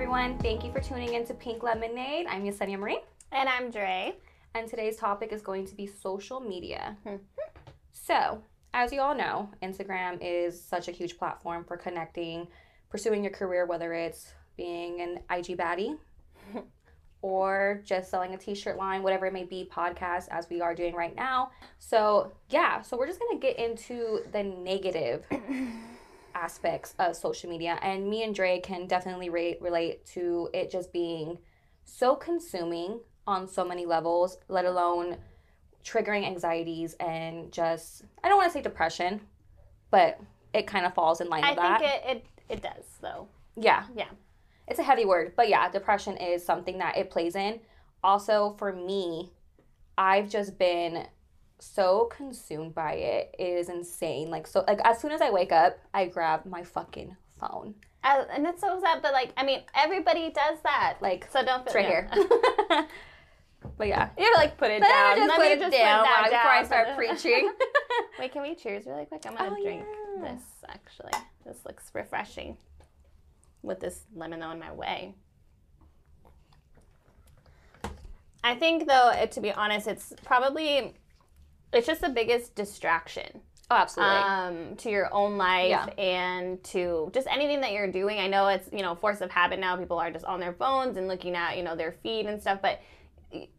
everyone. Thank you for tuning in to Pink Lemonade. I'm Yesenia Marie, And I'm Dre. and today's topic is going to be social media. Mm-hmm. So, as you all know, Instagram is such a huge platform for connecting, pursuing your career, whether it's being an IG baddie or just selling a t-shirt line, whatever it may be, podcast as we are doing right now. So, yeah, so we're just going to get into the negative aspects of social media and me and Dre can definitely re- relate to it just being so consuming on so many levels, let alone triggering anxieties and just I don't want to say depression, but it kind of falls in line I with that. think it, it, it does, though. yeah. Yeah. It's a heavy word, but yeah, depression is something that it plays in. Also, for me, I've just been so consumed by it. It is insane. Like so like as soon as I wake up, I grab my fucking phone. Uh, and it's so sad, but like, I mean, everybody does that. Like so don't feel right here. but yeah. You have to like put it Let down. me just put it just down, that while- before I start preaching. Wait, can we cheers really quick? I'm gonna Oh, drink yeah. this actually. This looks refreshing. With this lemon though in my way. I think though, it, to be honest, it's probably it's just the biggest distraction Oh, absolutely. um, to your own life Yeah. and to just anything that you're doing. I know it's you know force of habit now. People are just on their phones and looking at you know their feed and stuff, but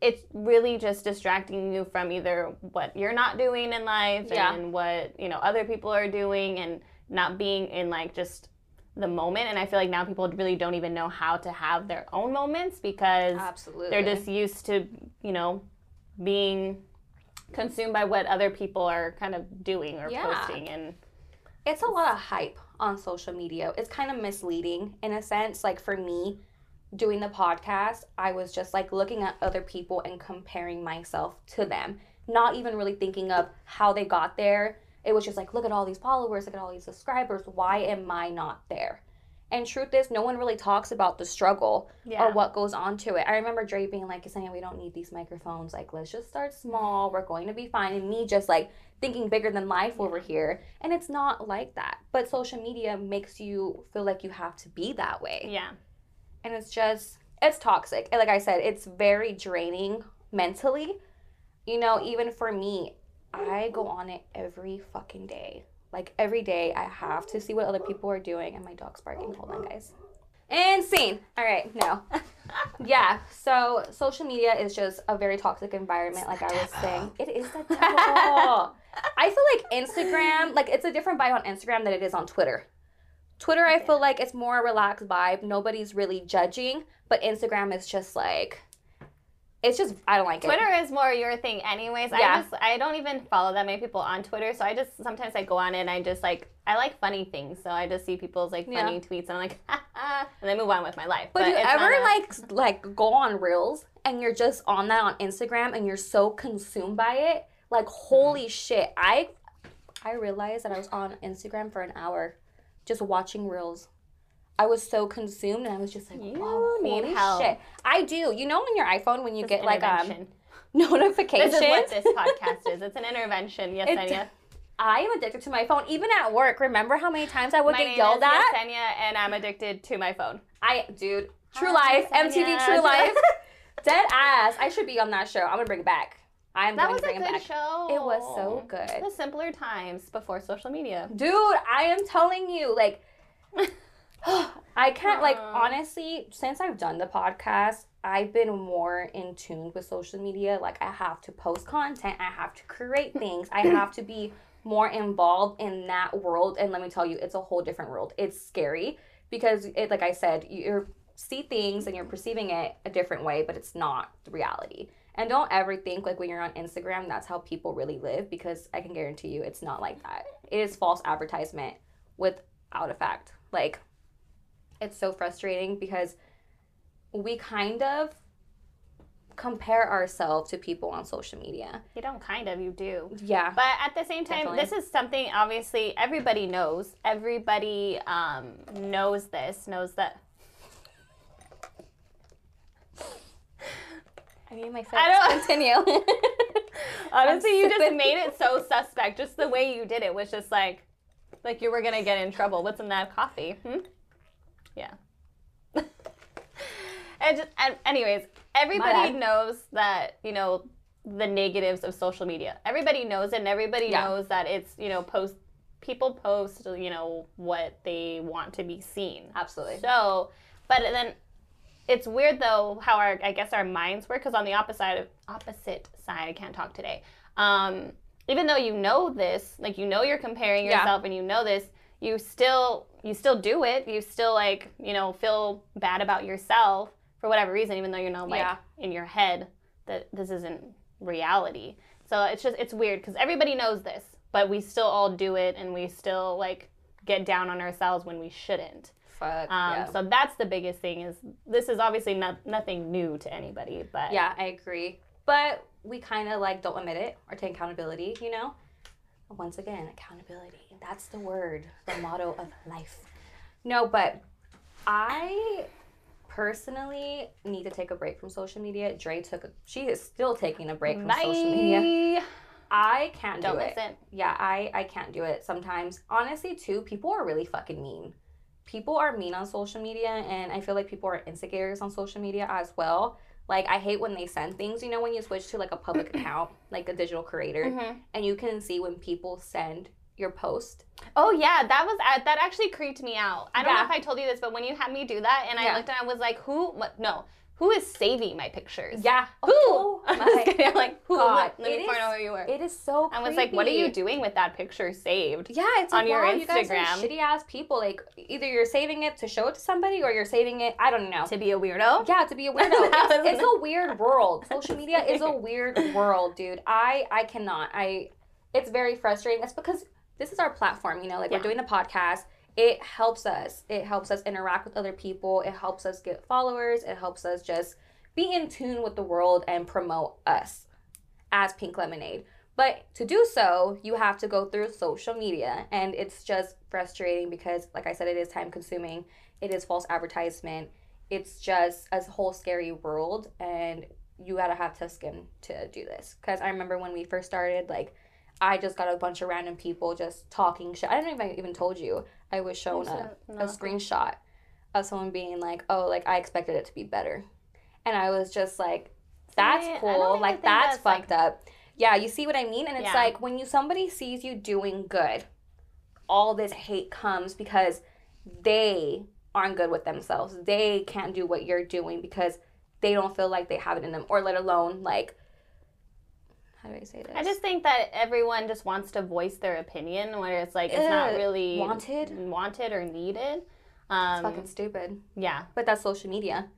it's really just distracting you from either what you're not doing in life Yeah. and what you know other people are doing and not being in like just the moment and i feel like now people really don't even know how to have their own moments because absolutely. they're just used to you know being consumed by what other people are kind of doing or Yeah. posting and it's a lot of hype on social media. It's kind of misleading in a sense. Like for me, doing the podcast, I was just like looking at other people and comparing myself to them, not even really thinking of how they got there. It was just like, look at all these followers, look at all these subscribers. Why am I not there? And truth is, no one really talks about the struggle yeah or what goes on to it. I remember Dre being like, saying, we don't need these microphones. Like, let's just start small. We're going to be fine. And me just like thinking bigger than life over here. And it's not like that. But social media makes you feel like you have to be that way. yeah And it's just, it's toxic. And like I said, it's very draining mentally. You know, even for me, I go on it every fucking day. Like every day, I have to see what other people are doing. And my dog's barking. Hold on, guys. And scene. All right, no. yeah, so social media is just a very toxic environment, like I was saying. It is the devil. I feel like Instagram, like it's a different vibe on Instagram than it is on Twitter. Twitter, I feel like it's more a relaxed vibe. Nobody's really judging, but Instagram is just like, it's just I don't like it. Twitter is more your thing, anyways. Yeah. I just I don't even follow that many people on Twitter, so I just sometimes I go on it and I just like I like funny things, so I just see people's like Yeah. funny tweets and I'm like, and then move on with my life. But, do you ever a- like like go on Reels and you're just on that on Instagram and you're so consumed by it? Like holy shit! I I realized that I was on Instagram for an hour, just watching Reels. I was so consumed and I was just like, You "Whoa, need holy help. shit!" I do. You know, on your iPhone when you This get like um notifications. This is what this podcast is. It's an intervention. Yes, It- Yesenia. I am addicted to my phone, even at work. Remember how many times I would My get name yelled is at? Yesenia, and I'm addicted to my phone. I, dude, True Hi, Life, MTV True Life, dead ass. I should be on that show. I'm gonna bring it back. I'm That going was to a bring good it back. show. It was so good, The simpler times before social media. dude. I am telling you, like, I can't like honestly. Since I've done the podcast, I've been more in tune with social media. Like, I have to post content. I have to create things. I have to be more involved in that world. And let me tell you, it's a whole different world. It's scary because it, like I said, you see things and you're perceiving it a different way, but it's not the reality. And don't ever think like when you're on Instagram, that's how people really live because I can guarantee you it's not like that. It is false advertisement without a fact. Like, it's so frustrating because we kind of compare ourselves to people on social media. You don't kind of, you do. Yeah. But at the same time, Definitely. this is something obviously everybody knows. Everybody um, knows this, knows that. I need my. I don't- continue. Honestly, you just made it so suspect. Just the way you did it was just like, like you were gonna get in trouble. What's in that coffee? Hmm? Yeah. and just, and anyways, everybody knows that you know the negatives of social media. Everybody knows it, and everybody Yeah. knows that it's you know post people post you know what they want to be seen. Absolutely. So, but then it's weird though how our I guess our minds work because on the opposite of opposite side, I can't talk today. Um, even though you know this, like you know you're comparing Yeah. yourself and you know this, you still you still do it. You still like you know feel bad about yourself for whatever reason, even though you know like Yeah. in your head that this isn't reality. So it's just it's weird because everybody knows this, but we still all do it and we still like get down on ourselves when we shouldn't. Fuck. Um, yeah. So that's the biggest thing. Is this is obviously not, nothing new to anybody, but yeah, I agree. But we kind of like don't admit it or take accountability, you know? Once again, accountability. That's the word, the motto of life. No, but I personally need to take a break from social media. Dre took a, she is still taking a break from Bye. social media. I can't Don't do it. listen. Yeah, I I can't do it sometimes. Honestly, too, people are really fucking mean. People are mean on social media, and I feel like people are instigators on social media as well. Like I hate when they send things. You know, when you switch to like a public account, like a digital creator, Mhm. and you can see when people send your post. Oh yeah, that was uh, that actually creeped me out. I don't Yeah. know if I told you this, but when you had me do that, and I Yeah. looked and I was like, who? What? No, who is saving my pictures? Yeah. Who? Oh, I'm just kidding. I'm like, who? God, Let, let me find out who you were. It is so. I was like, what are you doing with that picture saved? Yeah, it's on like, your wow, you guys are shitty ass people. Like either you're saving it to show it to somebody, or you're saving it. I don't know. To be a weirdo? Yeah, to be a weirdo. It's, it's a weird world. Social media is a weird world, dude. I I cannot. I it's very frustrating. It's because this is our platform, you know, like Yeah. we're doing a podcast. It helps us. It helps us interact with other people. It helps us get followers. It helps us just be in tune with the world and promote us as Pink Lemonade. But to do so, you have to go through social media. And it's just frustrating because, like I said, it is time consuming. It is false advertisement. It's just a whole scary world. And you gotta have tough skin to do this. Because I remember when we first started, like, I just got a bunch of random people just talking shit. I don't know if I even told you. I was shown a, a screenshot of someone being like, "Oh, like I expected it to be better," and I was just like, "That's cool. Like that's, that's, like- fucked up." Yeah, you see what I mean? And it's Yeah. like when you somebody sees you doing good, all this hate comes because they aren't good with themselves. They can't do what you're doing because they don't feel like they have it in them, or let alone like, how do I say this? I just think that everyone just wants to voice their opinion, where it's like it's not really wanted? wanted or needed. It's Um, fucking stupid. yeah, But that's social media.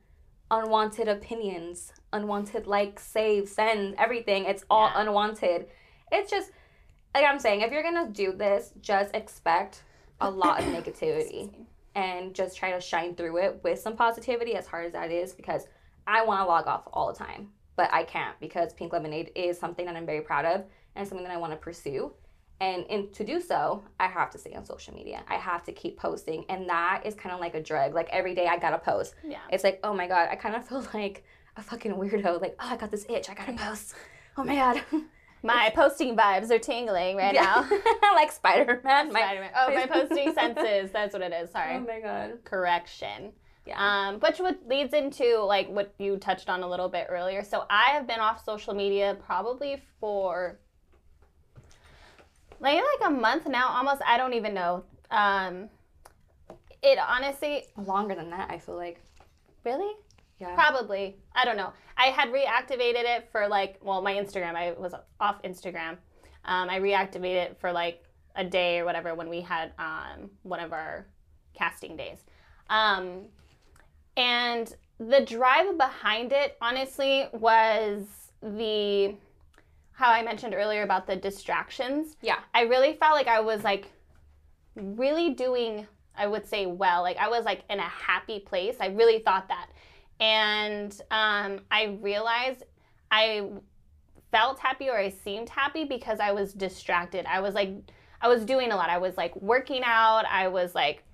Unwanted opinions, unwanted likes, save, send, everything. It's all Yeah. unwanted. It's just like I'm saying, if you're gonna do this, just expect a lot of negativity and just try to shine through it with some positivity, as hard as that is, because I want to log off all the time, but I can't because Pink Lemonade is something that I'm very proud of and something that I want to pursue. And in, to do so, I have to stay on social media. I have to keep posting, and that is kind of like a drug. Like every day, I gotta post. yeah. It's like, oh my god, I kind of feel like a fucking weirdo. Like, oh, I got this itch, I gotta post. Oh my god. My posting vibes are tingling right Yeah. now. like Spider Man. Spider-Man. Oh, my my- posting senses. That's what it is. Sorry. oh my god. Correction. Yeah. Um, which what leads into like what you touched on a little bit earlier. So I have been off social media probably for like like a month now, almost. I don't even know. Um, it honestly, Longer than that, I feel like. really, Yeah. probably. I don't know. I had reactivated it for like well, my Instagram. I was off Instagram. Um, I reactivated it for like a day or whatever when we had um, one of our casting days. Um, and the drive behind it, honestly, was the how I mentioned earlier about the distractions. Yeah. I really felt like I was like really doing, I would say, well. Like I was like in a happy place. I really thought that. And um, I realized I felt happy or I seemed happy because I was distracted. I was like, I was doing a lot. I was like working out. I was like,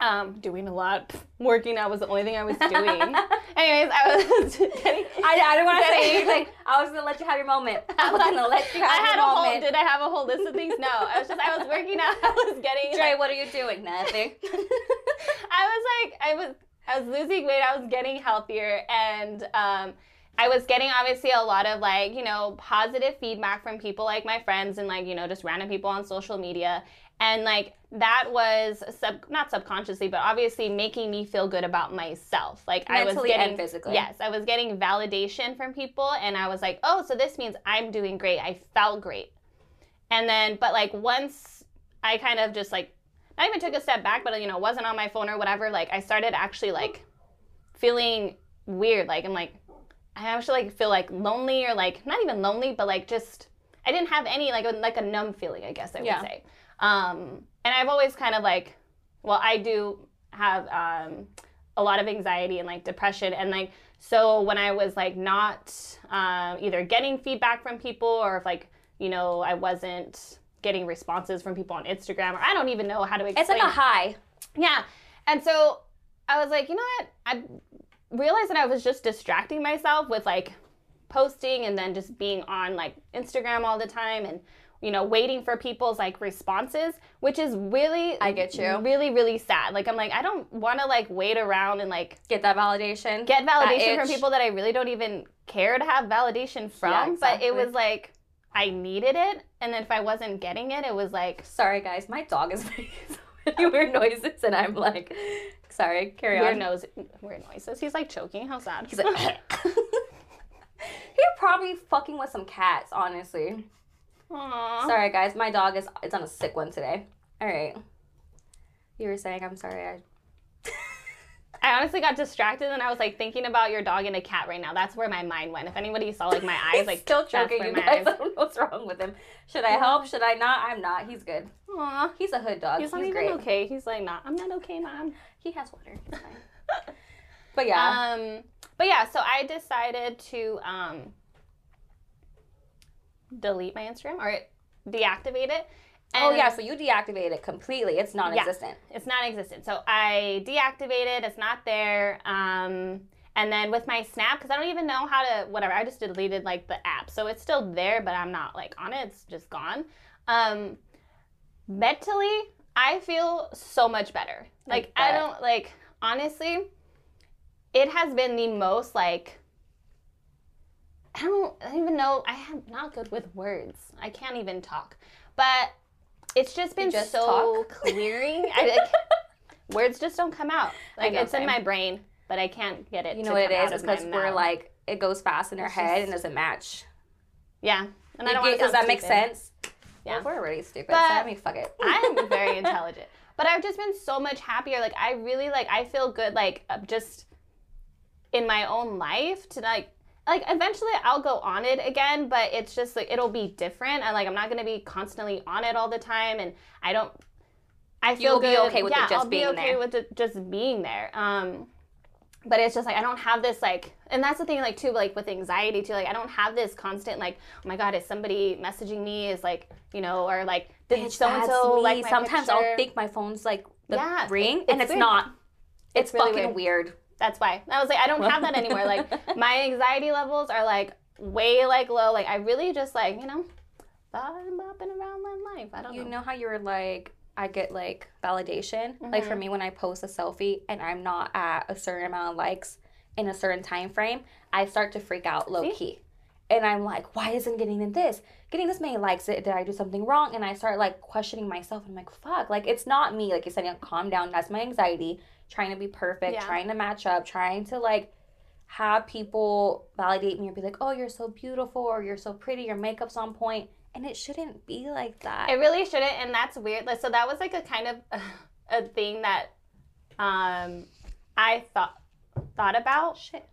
um, doing a lot. Working out was the only thing I was doing. Anyways, I was getting. I, I didn't want to say anything. I was gonna let you have your moment. I was gonna let you have your moment. I had your a whole. Did I have a whole list of things? No, I was just. I was working out. I was getting. Dre, what are you doing? Nothing. I was like, I was, I was losing weight. I was getting healthier, and um, I was getting obviously a lot of like you know positive feedback from people like my friends and like you know just random people on social media, and like that was sub not subconsciously but obviously making me feel good about myself. Like Mentally i was getting and physically. yes i was getting validation from people and i was like oh so this means i'm doing great. I felt great. And then but like once i kind of just like not even took a step back but you know wasn't on my phone or whatever like i started actually like feeling weird. Like i'm like i actually like feel like lonely or like not even lonely but like just i didn't have any like a, like a numb feeling i guess i would Yeah. say um, and I've always kind of like, well, I do have um, a lot of anxiety and like depression. And like, so when I was like not um, either getting feedback from people or if like, you know, I wasn't getting responses from people on Instagram or I don't even know how to explain It's like a high. yeah. And so I was like, you know what? I realized that I was just distracting myself with like posting and then just being on like Instagram all the time and you know waiting for people's like responses which is really I get you. really really sad like i'm like i don't want to like wait around and like Get that validation. get validation from people that i really don't even care to have validation from Yeah, but it was like i needed it and then if i wasn't getting it it was like Sorry, guys. My dog is making so many weird noises, and I'm like, sorry. Carry weird on. nose weird noises he's like choking how sad He's like, he's probably fucking with some cats. Honestly. Aww. Sorry, guys. My dog is it's on a sick one today. All right. You were saying I'm sorry. I I honestly got distracted and I was like thinking about your dog and a cat right now. That's where my mind went. If anybody saw like my eyes, like still choking you my guys. eyes- I don't know what's wrong with him. Should I help? Should I not? I'm not. He's good. Aw, He's a hood dog. he's He's, not even great. okay. He's like, not. I'm not okay, mom. He has water. He's fine. but yeah. Um, but yeah, so I decided to um delete my Instagram or deactivate it. oh yeah. So you deactivate it completely. It's non-existent. It's non-existent. So I deactivated. It's not there. Um, and then with my Snap, because I don't even know how to whatever. I just deleted like the app, so it's still there, but I'm not like on it. It's just gone. Um, mentally, I feel so much better. Like I bet. don't like honestly. It has been the most like. I don't, I don't even know. I am not good with words. I can't even talk. But it's just been just so talk? clearing. I, like, words just don't come out. Like it's in my brain, but I can't get it. You to know what it out? It's because we're like it goes fast in our It's head just- and doesn't match. yeah. And I don't does that make sense? Yeah. Well, we're already stupid. But so I mean, fuck it. I'm very intelligent. But I've just been so much happier. Like I really like I feel good like uh, just in my own life to like like eventually I'll go on it again, but it's just like it'll be different. I like I'm not gonna be constantly on it all the time and I don't I feel You'll be good. okay with it yeah, just I'll be okay there. with it just being there. Um but it's just like I don't have this like and that's the thing like too like with anxiety too like I don't have this constant like oh my god is somebody messaging me is like you know or like did so and so like Sometimes picture? I'll think my phone's like the Yeah, ring, it's and it's weird. not. It's, It's really fucking weird. That's why. I was like, I don't have that anymore. Like my anxiety levels are like way like low. Like I really just like, you know, bopping bopping around my life. I don't You know. know how you were like, I get like validation. Like Mm-hmm. for me, when I post a selfie and I'm not at a certain amount of likes in a certain time frame, I start to freak out low See? key. And I'm like, why isn't getting in this? Getting this many likes? Did, did I do something wrong? And I start like questioning myself. I'm like, fuck, like it's not me. Like you said, you calm down. That's my anxiety. Trying to be perfect, Yeah. trying to match up, trying to like have people validate me or be like, oh, you're so beautiful or you're so pretty, your makeup's on point. And it shouldn't be like that. It really shouldn't, and that's weird. Like, so that was like a kind of a thing that um I thought thought about. Shit.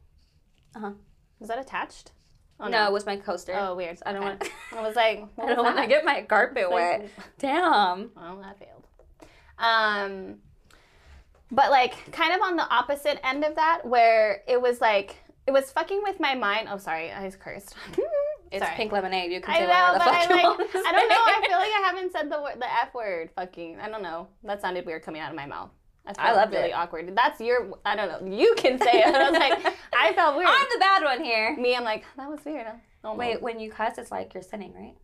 Uh huh. Was that attached? Oh, no, it was my coaster. Oh, weird. I don't Okay. want. I was like, I don't want to get my carpet Like, wet. Damn. Oh, that failed. Um, but like kind of on the opposite end of that, where it was like it was fucking with my mind. Oh, sorry, I was cursed. It's Sorry. pink lemonade. You can I say know, whatever the but I fuck you like. want I don't know. I feel like I haven't said the word, the f word. Fucking. I don't know. That sounded weird coming out of my mouth. I, felt loved really it. awkward. That's your. I don't know. You can say it. I was like, I felt weird. I'm the bad one here. Me, I'm like, that was weird. Oh, Wait, when you cuss, it's like you're sinning, right?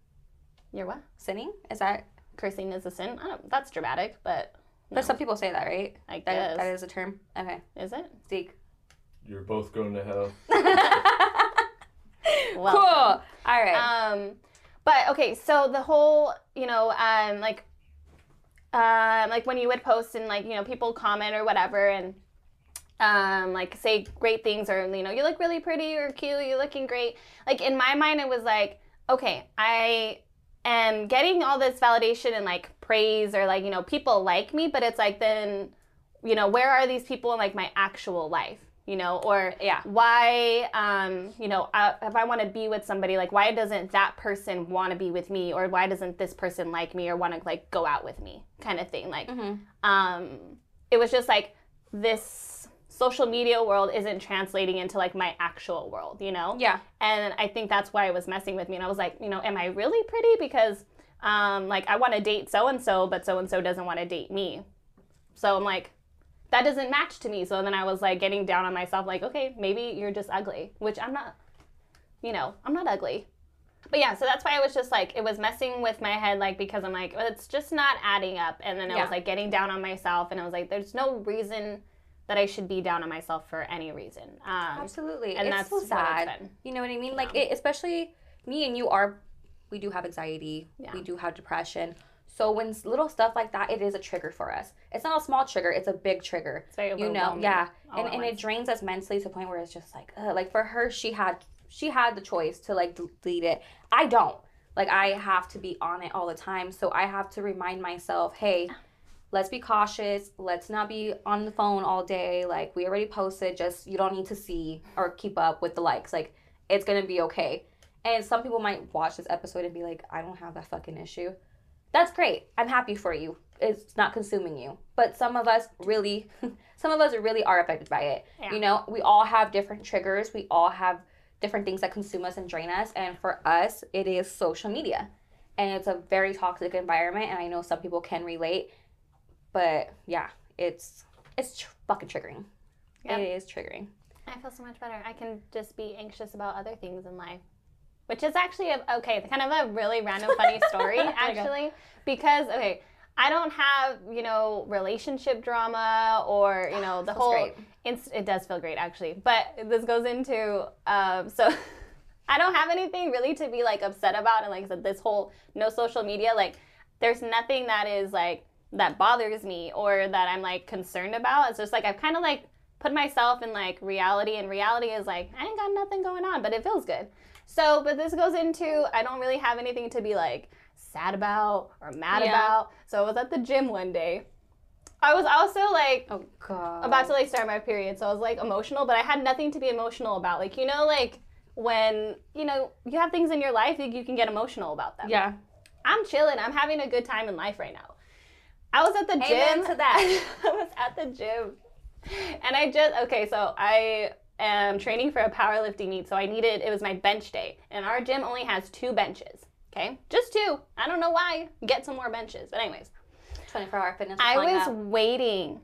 you're what? Sinning? Is that? Cursing is a sin. I don't, that's dramatic, but But some people say that, right? I That, that is a term. Okay. Is it? Zeke. You're both going to hell. Well, cool. All right. Um, but okay, so the whole, you know, um, like, um, like when you would post and like, you know, people comment or whatever, and um, like say great things or you know, you look really pretty or cute, you're looking great. Like in my mind, it was like, okay, I am getting all this validation and like praise or like you know, people like me, but it's like then, you know, where are these people in like my actual life? You know, or Yeah. why um you know I, if i want to be with somebody like why doesn't that person want to be with me or why doesn't this person like me or want to like go out with me kind of thing like Mhm. um it was just like this social media world isn't translating into like my actual world you know Yeah. and i think that's why it was messing with me and i was like you know am i really pretty because um like i want to date so and so but so and so doesn't want to date me so i'm like that doesn't match to me so then i was like getting down on myself like okay maybe you're just ugly which i'm not you know i'm not ugly but yeah so that's why i was just like it was messing with my head like because i'm like well, it's just not adding up and then i Yeah. was like getting down on myself and i was like there's no reason that i should be down on myself for any reason um, Absolutely. and it's that's so sad. You know what I mean? Like, it, especially me and you are, we do have anxiety. Yeah. We do have depression. So when little stuff like that, it is a trigger for us. It's not a small trigger. It's a big trigger. it's very You know, yeah. And and it drains us mentally to the point where it's just like, ugh. like for her, she had she had the choice to like delete it. I don't. Like I have to be on it all the time. So I have to remind myself, hey, let's be cautious. Let's not be on the phone all day. Like we already posted, just you don't need to see or keep up with the likes. Like it's gonna be okay. And some people might watch this episode and be like, I don't have that fucking issue. That's great. I'm happy for you. It's not consuming you. But some of us really, some of us really are affected by it. Yeah. You know, we all have different triggers. We all have different things that consume us and drain us. And for us, it is social media. And it's a very toxic environment. And I know some people can relate. But yeah, it's it's tr- fucking triggering. Yeah. It is triggering. I feel so much better. I can just be anxious about other things in life. Which is actually a, okay, kind of a really random funny story actually because okay, I don't have, you know, relationship drama or, you know, the whole. Inst- it does feel great actually. But this goes into um so I don't have anything really to be like upset about and like I said this whole no social media like there's nothing that is like that bothers me or that I'm like concerned about. It's just like I've kind of like put myself in like reality and reality is like I ain't got nothing going on, but it feels good. So, but this goes into I don't really have anything to be like sad about or mad Yeah. about. So I was at the gym one day. I was also like Oh god. about to like start my period, so I was like emotional, but I had nothing to be emotional about. Like you know, like when you know you have things in your life, you, you can get emotional about them. Yeah. I'm chilling. I'm having a good time in life right now. I was at the Amen gym. to that. I was at the gym, and I just okay. So I am training for a powerlifting meet, so I needed it was my bench day, and our gym only has two benches. Okay, just two. I don't know why. Get some more benches, but anyways. 24 hour fitness. I was up. waiting.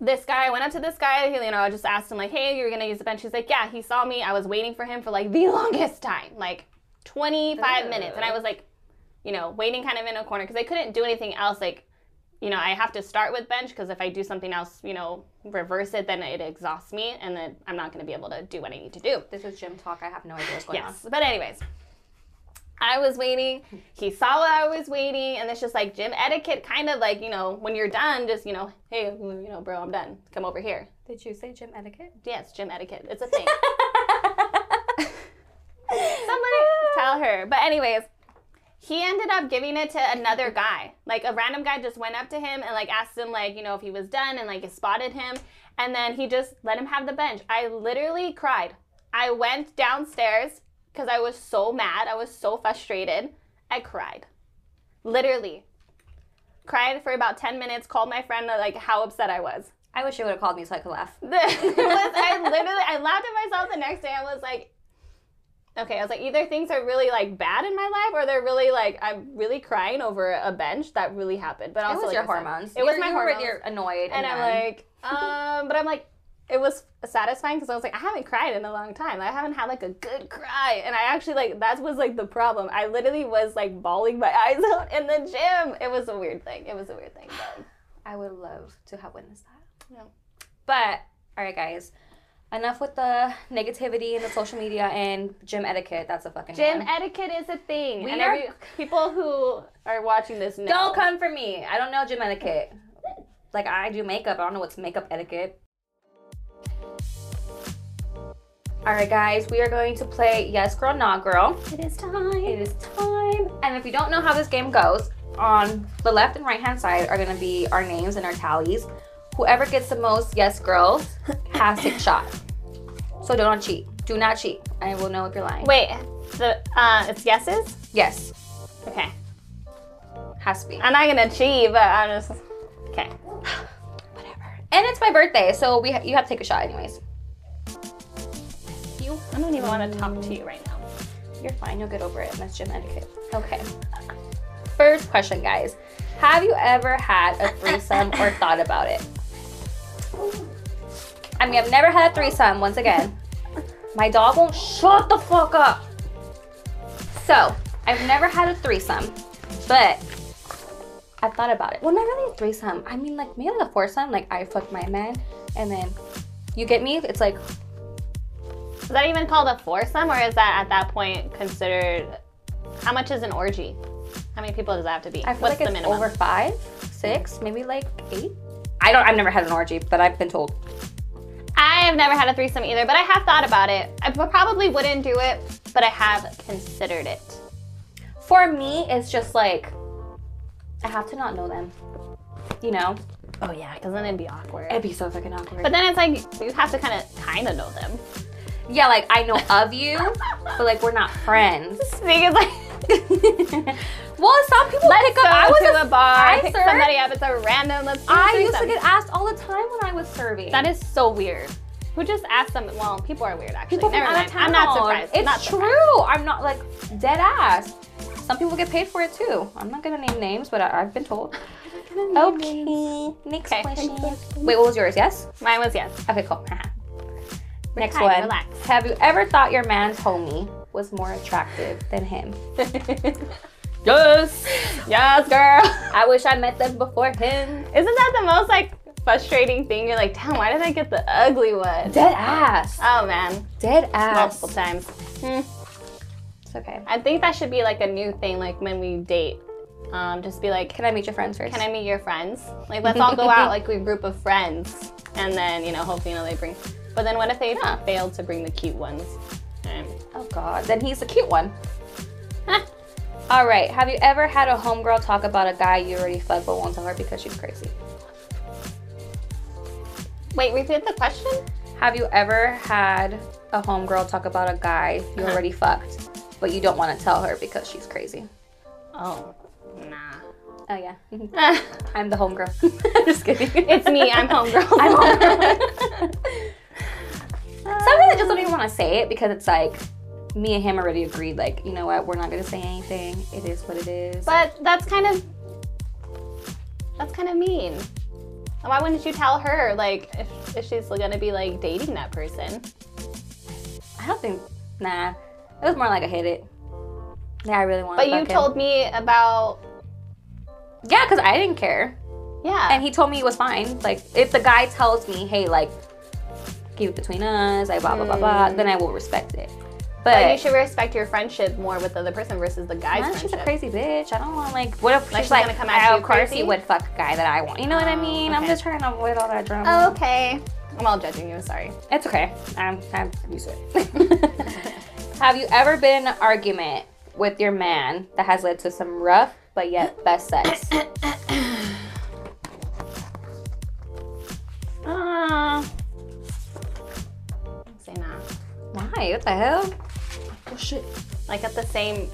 This guy, I went up to this guy, you know, I just asked him, like, hey, you're gonna use the bench. He's like, yeah, he saw me. I was waiting for him for like the longest time, like 25 Ugh. minutes. And I was like, you know, waiting kind of in a corner because I couldn't do anything else. Like, you know, I have to start with bench because if I do something else, you know, reverse it, then it exhausts me and then I'm not gonna be able to do what I need to do. This is gym talk. I have no idea what's going Yes. But anyways, I was waiting. He saw what I was waiting, and it's just like gym etiquette, kind of like you know when you're done, just you know, hey, you know, bro, I'm done. Come over here. Did you say gym etiquette? Yes, gym etiquette. It's a thing. Somebody tell her. But anyways, he ended up giving it to another guy. Like a random guy just went up to him and like asked him like, you know, if he was done and like spotted him and then he just let him have the bench. I literally cried. I went downstairs because I was so mad. I was so frustrated. I cried. Literally. Cried for about 10 minutes, called my friend like how upset I was. I wish you would have called me so I could laugh. I literally I laughed at myself the next day. I was like, okay, I was like, either things are really like bad in my life, or they're really like I'm really crying over a bench that really happened. But It also was like your said, hormones. It was You're- my you were- hormones. You're annoyed. and I'm like, um, but I'm like, it was satisfying because I was like, I haven't cried in a long time. I haven't had like a good cry, and I actually like that was like the problem. I literally was like bawling my eyes out in the gym. It was a weird thing. It was a weird thing, but I would love to have witnessed that. Yeah. But all right, guys. Enough with the negativity and the social media and gym etiquette. That's a fucking Gym one. etiquette is a thing, We and are- every people who are watching this know. Don't come for me. I don't know gym etiquette. Like I do makeup. I don't know what's makeup etiquette. All right, guys. We are going to play Yes Girl, Not Girl. It is time. It is time. And if you don't know how this game goes, on the left and right hand side are going to be our names and our tallies. Whoever gets the most yes girls has to a shot. So don't cheat. Do not cheat. I will know if you're lying. Wait, the uh, it's yeses. Yes, Okay, has to be. I'm not gonna cheat, but I'm just okay. Whatever. And it's my birthday, so we ha- you have to take a shot anyways. You, I don't even want to talk to you right now. you're fine. You'll get over it. That's gym etiquette. Okay. First question, guys. Have you ever had a threesome or thought about it? I mean, I've never had a threesome. Once again, my dog won't shut the fuck up. So, I've never had a threesome, but I've thought about it. Well, not really a threesome. I mean, like maybe like a foursome. Like I fuck my man, and then you get me. It's like Is that even called a foursome, or is that at that point considered? How much is an orgy? How many people does that have to be? I feel What's like the it's minimum? over five, six, maybe like eight. I don't. I've never had an orgy, but I've been told. I have never had a threesome either, but I have thought about it. I probably wouldn't do it, but I have considered it. For me, it's just like I have to not know them. You know, Oh yeah, because then it'd be awkward. it'd be so fucking awkward. But then it's like you have to kind of kind of know them. yeah, like I know of you, but like we're not friends. Because like well, some people let's pick go up. I was to a, a bar, I pick served- somebody up. It's a random. Let's do a I used to get asked all the time when I was serving. That is so weird. Who just asked them? Well, people are weird actually. people from Never out mind. of I'm not town. surprised. It's not true. I'm not like dead ass. Some people get paid for it too. I'm not gonna name names, but I, I've been told. Okay. Next Okay. question. Wait, what was yours? Yes. Mine was yes. Okay, cool. Next tight, one. relax. Have you ever thought your man's homie was more attractive than him? yes. Yes, girl. I wish I met them before him. Isn't that the most like frustrating thing? You're like, damn, why did I get the ugly one? Dead ass. Oh man, Dead ass. multiple times. Hmm. It's okay. I think that should be like a new thing, like when we date. Um, just be like, Can I meet your friends first? can I meet your friends? Like, let's all go out like a group of friends, and then you know, hopefully, you know, they bring. But then what if they Yeah. failed to bring the cute ones? Oh God. Then he's the cute one. All right. Have you ever had a homegirl talk about a guy you already fucked but won't tell her because she's crazy? Wait, repeat the question. Have you ever had a homegirl talk about a guy you Uh-huh. already fucked but you don't want to tell her because she's crazy? Oh, nah. Oh yeah. I'm the homegirl. Just kidding. it's me. I'm homegirl. I'm homegirl. Sometimes I just don't even want to say it because it's like me and him already agreed. Like, you know what? We're not gonna say anything. It is what it is. But that's kind of that's kind of mean. Why wouldn't you tell her like if, if she's gonna be like dating that person? I don't think. Nah. It was more like I hit it. Yeah, I really want. But you told me about Yeah, because I didn't care, yeah. and he told me it was fine. Like, if the guy tells me, "Hey, like, keep it between us," I blah blah blah blah, Mm. then I will respect it. But But, you should respect your friendship more with the other person versus the guy's Nah, friendship. she's a crazy bitch. I don't want like. What if Like, she's like, gonna come at "Oh, you of course crazy?" he would fuck guy that I want. You know what I Oh, mean? I'm just trying to avoid all that drama. Okay. I'm all judging you. Sorry. It's okay. I'm, I'm used to it. Have you ever been in an argument with your man that has led to some rough but yet best sex? Uh, say nah. Why? What the hell? Oh shit. Like at the same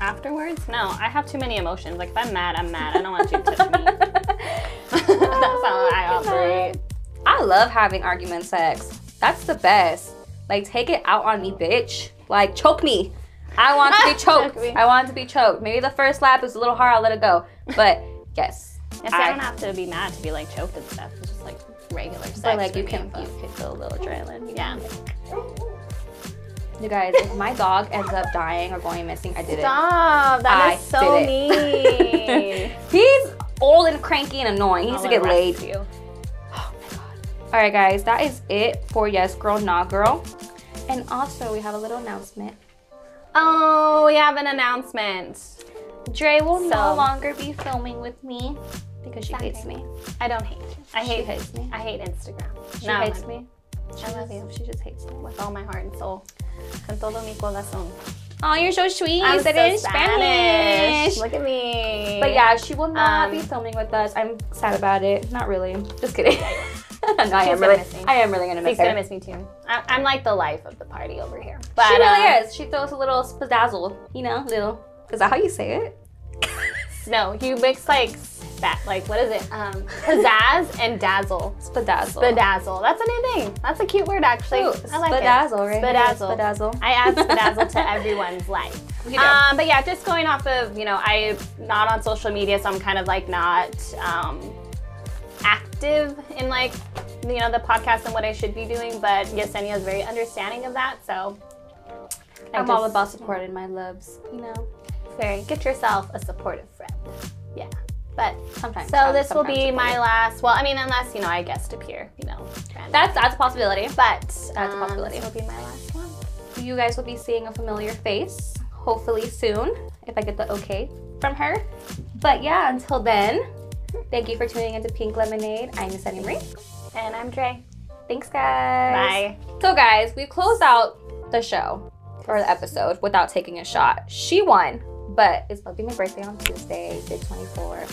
afterwards? No, I have too many emotions. Like if I'm mad, I'm mad. I don't want you to touch me. That's how I oh, operate. I love having argument sex. That's the best. Like take it out on me, bitch. Like choke me. I want to be choked. Choke. I want to be choked. Maybe the first lap is a little hard. I'll let it go. But yes. Yes, I, I- don't have to be mad to be like choked and stuff. It's just like regular sex. But like you can you can feel a little adrenaline. Yeah. You guys, if my dog ends up dying or going missing, I did it. Stop. That I is so mean. He's old and cranky and annoying. He needs to get laid. You. Oh All right, guys, that is it for Yes Girl, Nah Girl. And also, we have a little announcement. Oh, we have an announcement. Dre will no longer be filming with me because she hates me. I don't hate you. I She hate hates me. I hate Instagram. She No, hates me. I love you She just hates me. with all my heart and soul. Con todo mi corazón. Oh, you're so sweet. I'm You said so it in Spanish. Look at me. But yeah, she will not Um, be filming with us. I'm sad about it. Not really. Just kidding. no, I am really. I am really gonna miss She's her. gonna miss me too. I, I'm like the life of the party over here. But, she really uh, is. She throws a little spazzle. You know, little. Is that how you say it? No, you mix like that. Like what is it? Um, pizzazz and dazzle. Spazzle. Bedazzle. That's a new thing. That's a cute word actually. Ooh, I like spazzle, it. right? Spazzle. Spazzle. I add spazzle to everyone's life. Um, but yeah, just going off of, you know, I'm not on social media, so I'm kind of like not um, active in like, you know, the podcast and what I should be doing. But Yesenia is very understanding of that. So I I'm all about supporting my loves. You know, Very, get yourself a supportive friend. Yeah. But sometimes. so I'm this will be my last, well, I mean, unless, you know, I guest appear, you know. That's that's a possibility. but That's a um, possibility. This will be my last one. You guys will be seeing a familiar face, hopefully soon, if I get the okay from her. But yeah, until then, thank you for tuning into Pink Lemonade. I'm Yesenia Marie. And I'm Dre. Thanks, guys. Bye. So, guys, we closed out the show or the episode without taking a shot. She won, but it's about to be my birthday on Tuesday, day 24.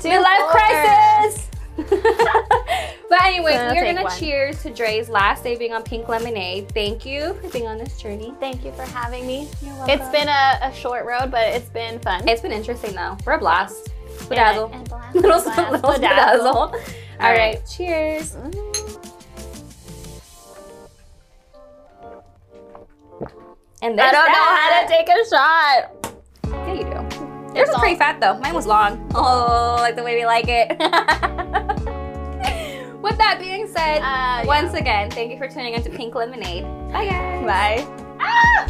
Midlife crisis! but anyways, Gonna we are gonna one. cheers to Dre's last day being on Pink Lemonade. Thank you for being on this journey. Thank you for having me. You're It's been a, a short road, but it's been fun. It's been interesting though. We're a blast. Bedazzle. and blast, Little, blast, little bedazzle. bedazzle. All right. right. Cheers. Mm. And I don't know how to take a shot. Yeah, you do. Yours was all- pretty fat though. Mine was long. Oh, like the way we like it. With that being said, Uh, once again, thank you for tuning into Pink Lemonade. Bye guys. Bye. Ah!